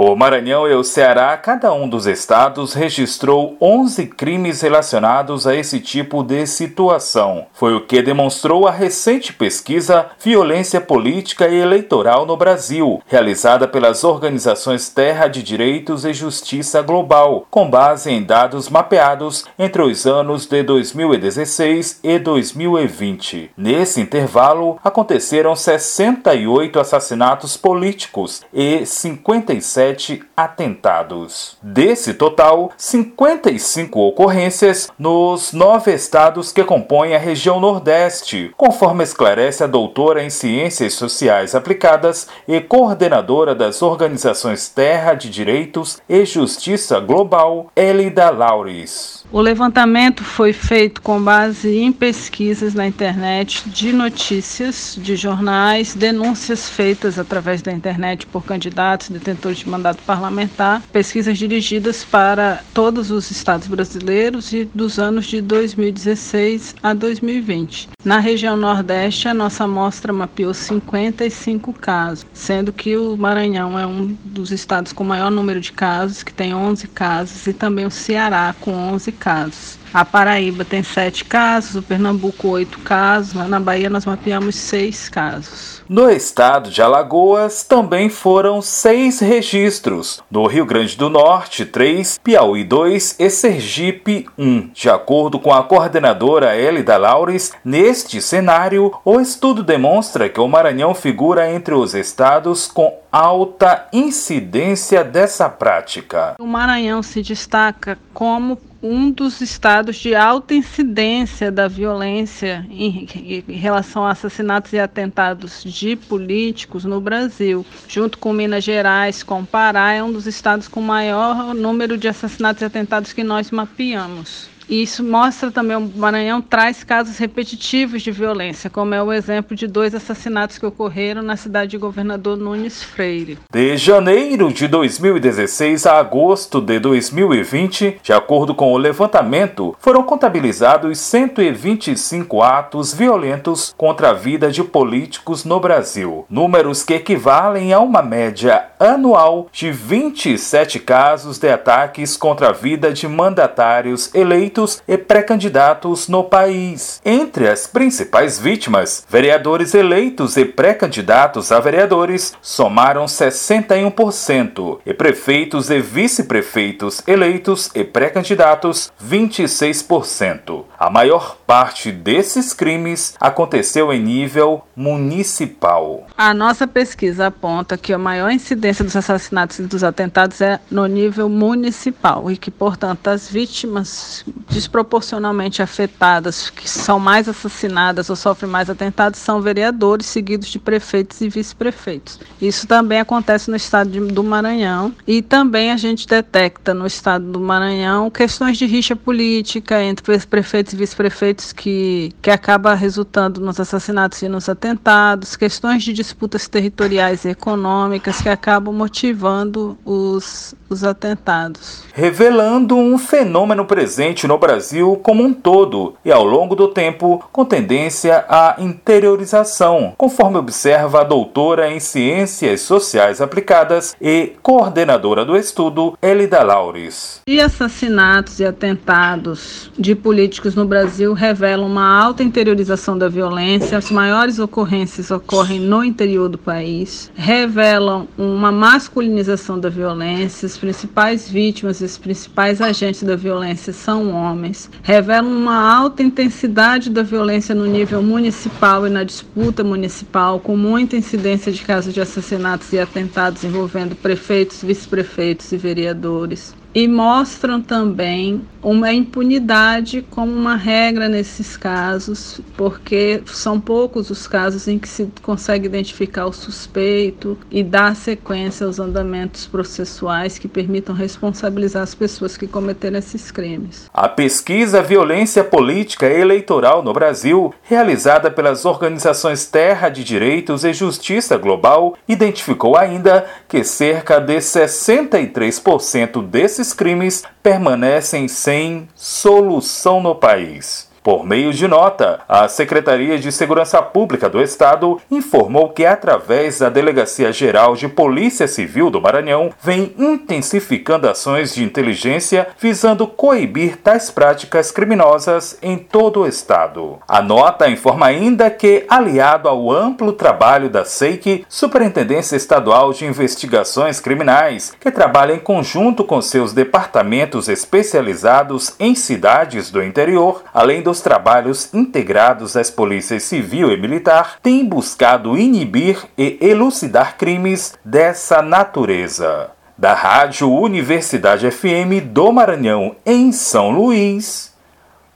O Maranhão e o Ceará, cada um dos estados, registrou 11 crimes relacionados a esse tipo de situação. Foi o que demonstrou a recente pesquisa Violência Política e Eleitoral no Brasil, realizada pelas organizações Terra de Direitos e Justiça Global, com base em dados mapeados entre os anos de 2016 e 2020. Nesse intervalo, aconteceram 68 assassinatos políticos e 57 17 atentados. Desse total, 55 ocorrências nos nove estados que compõem a região Nordeste, conforme esclarece a doutora em Ciências Sociais Aplicadas e coordenadora das organizações Terra de Direitos e Justiça Global, Elida Laures. O levantamento foi feito com base em pesquisas na internet de notícias de jornais, denúncias feitas através da internet por candidatos, detentores de mandato parlamentar, pesquisas dirigidas para todos os estados brasileiros e dos anos de 2016 a 2020. Na região Nordeste, a nossa amostra mapeou 55 casos, sendo que o Maranhão é um dos estados com maior número de casos, que tem 11 casos, e também o Ceará com 11 casos. A Paraíba tem sete casos, o Pernambuco oito casos, lá na Bahia nós mapeamos seis casos. No estado de Alagoas também foram seis registros. No Rio Grande do Norte, três, Piauí dois e Sergipe um. De acordo com a coordenadora Elida Laures, neste cenário, o estudo demonstra que o Maranhão figura entre os estados com alta incidência dessa prática. O Maranhão se destaca como um dos estados de alta incidência da violência em, em, relação a assassinatos e atentados de políticos no Brasil. Junto com Minas Gerais, com Pará, é um dos estados com maior número de assassinatos e atentados que nós mapeamos. E isso mostra também o Maranhão traz casos repetitivos de violência, como é o exemplo de dois assassinatos que ocorreram na cidade de Governador Nunes Freire. De janeiro de 2016 a agosto de 2020, de acordo com o levantamento, foram contabilizados 125 atos violentos contra a vida de políticos no Brasil, números que equivalem a uma média anual de 27 casos de ataques contra a vida de mandatários eleitos eleitos e pré-candidatos no país. Entre as principais vítimas, vereadores eleitos e pré-candidatos a vereadores somaram 61% e prefeitos e vice-prefeitos eleitos e pré-candidatos 26%. A maior parte desses crimes aconteceu em nível municipal. A nossa pesquisa aponta que a maior incidência dos assassinatos e dos atentados é no nível municipal e que, portanto, as vítimas desproporcionalmente afetadas, que são mais assassinadas ou sofrem mais atentados, são vereadores, seguidos de prefeitos e vice-prefeitos. Isso também acontece no estado de, do Maranhão e também a gente detecta no estado do Maranhão questões de rixa política entre prefeitos e vice-prefeitos que, que acaba resultando nos assassinatos e nos atentados, questões de disputas territoriais e econômicas que acabam motivando os, os atentados. Revelando um fenômeno presente no Brasil como um todo e ao longo do tempo com tendência à interiorização, conforme observa a doutora em Ciências Sociais Aplicadas e coordenadora do estudo, Elida Laures. E assassinatos e atentados de políticos no Brasil revelam uma alta interiorização da violência, as maiores ocorrências ocorrem no interior do país, revelam uma masculinização da violência, principais vítimas e os principais agentes da violência são homens, revelam uma alta intensidade da violência no nível municipal e na disputa municipal, com muita incidência de casos de assassinatos e atentados envolvendo prefeitos, vice-prefeitos e vereadores e mostram também uma impunidade como uma regra nesses casos, porque são poucos os casos em que se consegue identificar o suspeito e dar sequência aos andamentos processuais que permitam responsabilizar as pessoas que cometeram esses crimes. A pesquisa Violência Política Eleitoral no Brasil, realizada pelas organizações Terra de Direitos e Justiça Global, identificou ainda que cerca de 63% desses crimes permanecem sem solução no país. Por meio de nota, a Secretaria de Segurança Pública do Estado informou que, através da Delegacia Geral de Polícia Civil do Maranhão, vem intensificando ações de inteligência visando coibir tais práticas criminosas em todo o Estado. A nota informa ainda que, aliado ao amplo trabalho da SEIC, Superintendência Estadual de Investigações Criminais, que trabalha em conjunto com seus departamentos especializados em cidades do interior, além dos trabalhos integrados às polícias civil e militar, tem buscado inibir e elucidar crimes dessa natureza. Da Rádio Universidade FM do Maranhão, em São Luís,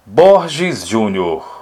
Borges Júnior.